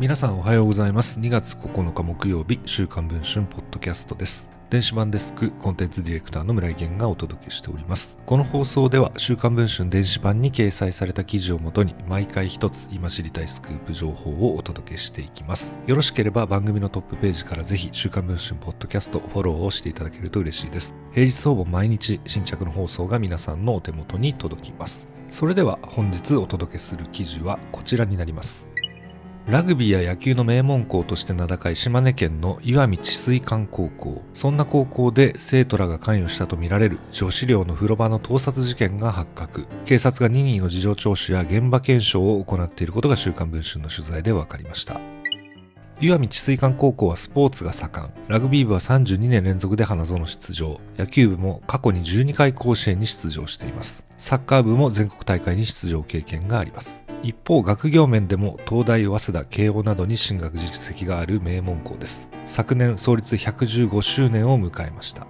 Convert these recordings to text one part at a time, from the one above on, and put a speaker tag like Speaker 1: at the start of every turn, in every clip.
Speaker 1: 皆さんおはようございます。2月9日木曜日週刊文春ポッドキャストです。電子版デスクコンテンツディレクターの村井源がお届けしております。この放送では週刊文春電子版に掲載された記事をもとに毎回一つ今知りたいスクープ情報をお届けしていきます。よろしければ番組のトップページからぜひ週刊文春ポッドキャストフォローをしていただけると嬉しいです。平日ほぼ毎日新着の放送が皆さんのお手元に届きます。それでは本日お届けする記事はこちらになります。ラグビーや野球の名門校として名高い島根県の石見治水館高校。そんな高校で生徒らが関与したとみられる女子寮の風呂場の盗撮事件が発覚。警察が任意の事情聴取や現場検証を行っていることが週刊文春の取材で分かりました。岩見治水館高校はスポーツが盛ん。ラグビー部は32年連続で花園出場。野球部も過去に12回甲子園に出場しています。サッカー部も全国大会に出場経験があります。一方、学業面でも東大、早稲田、慶応などに進学実績がある名門校です。昨年創立115周年を迎えました。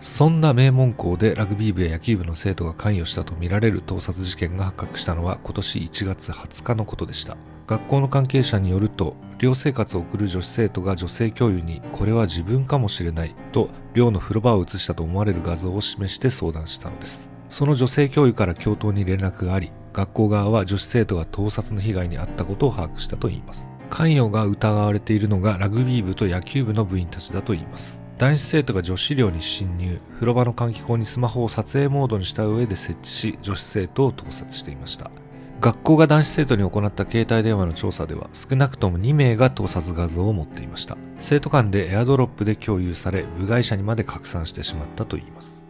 Speaker 1: そんな名門校でラグビー部や野球部の生徒が関与したとみられる盗撮事件が発覚したのは今年1月20日のことでした。学校の関係者によると、寮生活を送る女子生徒が女性教諭にこれは自分かもしれないと寮の風呂場を映したと思われる画像を示して相談したのです。その女性教諭から教頭に連絡があり、学校側は女子生徒が盗撮の被害に遭ったことを把握したといいます。関与が疑われているのがラグビー部と野球部の部員たちだといいます。男子生徒が女子寮に侵入。風呂場の換気口にスマホを撮影モードにした上で設置し女子生徒を盗撮していました。学校が男子生徒に行った携帯電話の調査では少なくとも2名が盗撮画像を持っていました。生徒間でエアドロップで共有され部外者にまで拡散してしまったといいます。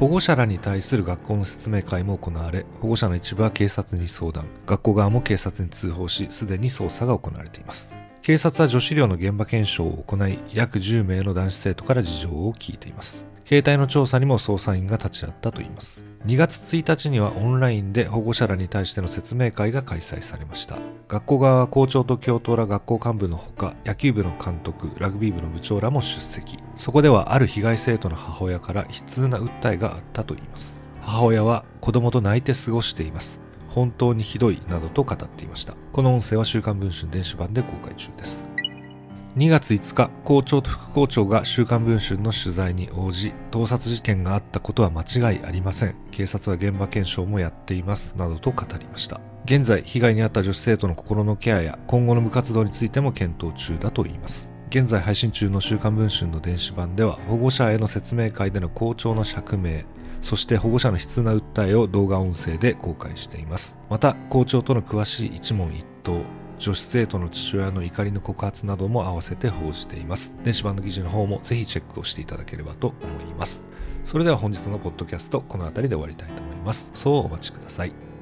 Speaker 1: 保護者らに対する学校の説明会も行われ、保護者の一部は警察に相談、学校側も警察に通報し、すでに捜査が行われています。警察は女子寮の現場検証を行い、約10名の男子生徒から事情を聞いています。携帯の調査にも捜査員が立ち会ったといいます。2月1日にはオンラインで保護者らに対しての説明会が開催されました。学校側は校長と教頭ら学校幹部のほか、野球部の監督、ラグビー部の部長らも出席。そこではある被害生徒の母親から悲痛な訴えがあったといいます。母親は子供と泣いて過ごしています。本当にひどいなどと語っていました。この音声は週刊文春電子版で公開中です。2月5日、校長と副校長が週刊文春の取材に応じ、盗撮事件があったことは間違いありません。警察は現場検証もやっています。などと語りました。現在、被害に遭った女子生徒の心のケアや今後の部活動についても検討中だといいます。現在配信中の週刊文春の電子版では、保護者への説明会での校長の釈明、そして保護者の悲痛な訴えを動画音声で公開しています。また、校長との詳しい一問一答、女子生徒の父親の怒りの告発なども合わせて報じています。電子版の記事の方もぜひチェックをしていただければと思います。それでは本日のポッドキャスト、この辺りで終わりたいと思います。そうお待ちください。